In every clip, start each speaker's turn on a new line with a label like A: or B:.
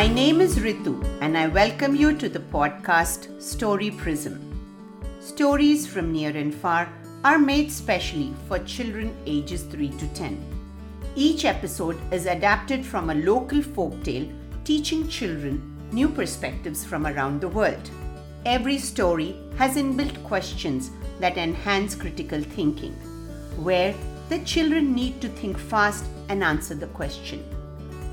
A: My name is Ritu, and I welcome you to the podcast Story Prism. Stories from near and far are made specially for children ages 3 to 10. Each episode is adapted from a local folktale teaching children new perspectives from around the world. Every story has inbuilt questions that enhance critical thinking, where the children need to think fast and answer the question.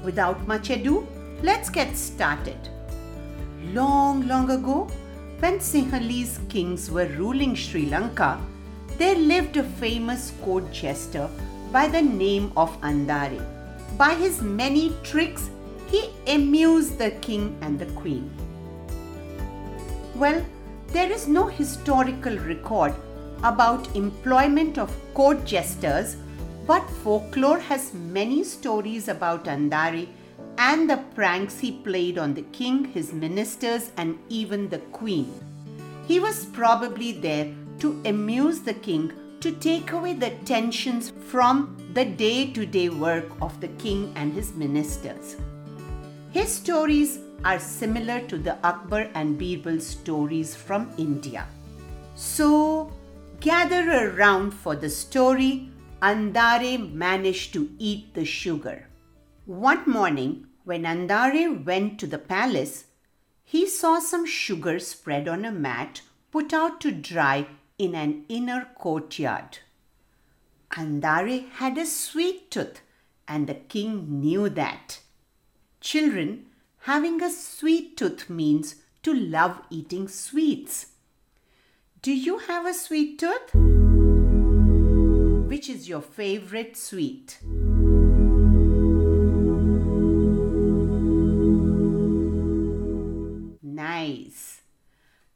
A: Without much ado, let's get started. Long, long ago, when Sinhalese kings were ruling Sri Lanka, there lived a famous court jester by the name of Andare. By his many tricks, he amused the king and the queen. Well, there is no historical record about employment of court jesters, but folklore has many stories about Andare and the pranks he played on the king, his ministers, and even the queen. He was probably there to amuse the king to take away the tensions from the day to day work of the king and his ministers. His stories are similar to the Akbar and Birbal stories from India. So, gather around for the story Andare managed to eat the sugar. One morning, when Andare went to the palace, he saw some sugar spread on a mat put out to dry in an inner courtyard. Andare had a sweet tooth, and the king knew that. Children, having a sweet tooth means to love eating sweets. Do you have a sweet tooth? Which is your favorite sweet?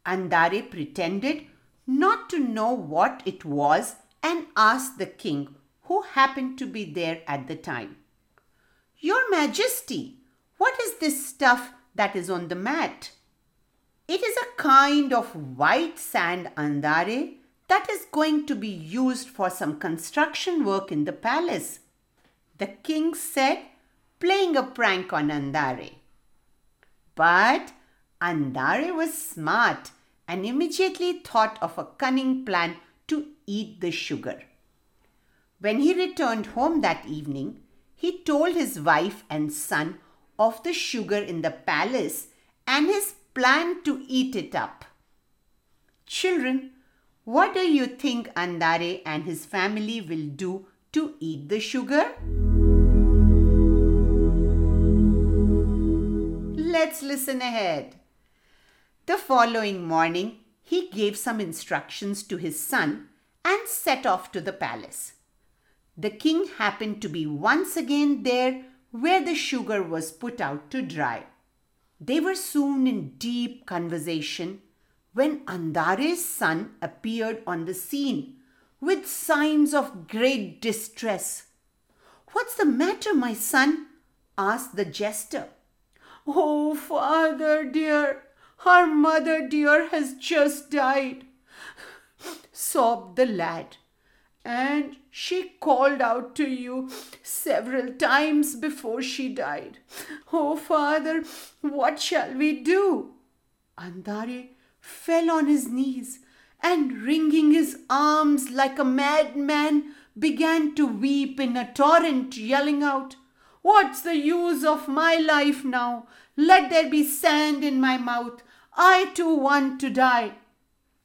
A: Andare pretended not to know what it was and asked the king, who happened to be there at the time. Your Majesty, what is this stuff that is on the mat? It is a kind of white sand andare that is going to be used for some construction work in the palace. The king said, playing a prank on Andare. But Andare was smart and immediately thought of a cunning plan to eat the sugar. When he returned home that evening, he told his wife and son of the sugar in the palace and his plan to eat it up. Children, what do you think Andare and his family will do to eat the sugar? Let's listen ahead. The following morning, he gave some instructions to his son and set off to the palace. The king happened to be once again there where the sugar was put out to dry. They were soon in deep conversation when Andare's son appeared on the scene with signs of great distress. What's the matter, my son? asked the jester. Oh, father dear, our mother dear has just died, sobbed the lad and she called out to you several times before she died. Oh, father, what shall we do? Andare fell on his knees and, wringing his arms like a madman, began to weep in a torrent, yelling out, What's the use of my life now? Let there be sand in my mouth. I too want to die.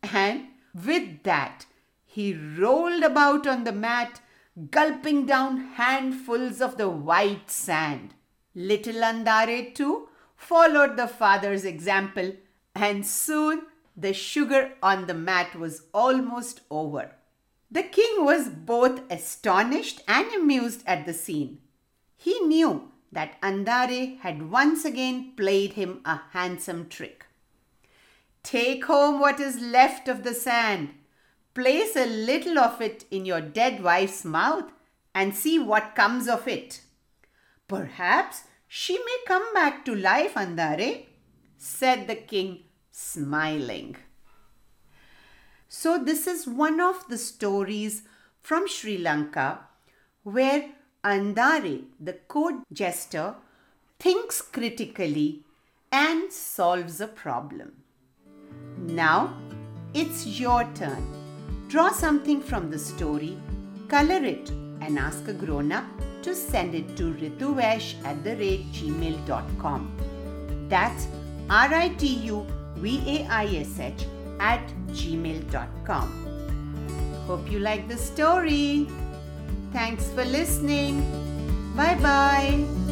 A: And with that, he rolled about on the mat, gulping down handfuls of the white sand. Little Andare, too, followed the father's example, and soon the sugar on the mat was almost over. The king was both astonished and amused at the scene. He knew that Andare had once again played him a handsome trick. Take home what is left of the sand, Place a little of it in your dead wife's mouth and see what comes of it. Perhaps she may come back to life, Andare, said the king, smiling. So, this is one of the stories from Sri Lanka where Andare, the court jester, thinks critically, and solves a problem. Now it's your turn. Draw something from the story, color it, and ask a grown up to send it to rituvaish at the rate gmail.com. That's R I T U V A I S H at gmail.com. Hope you like the story. Thanks for listening. Bye bye.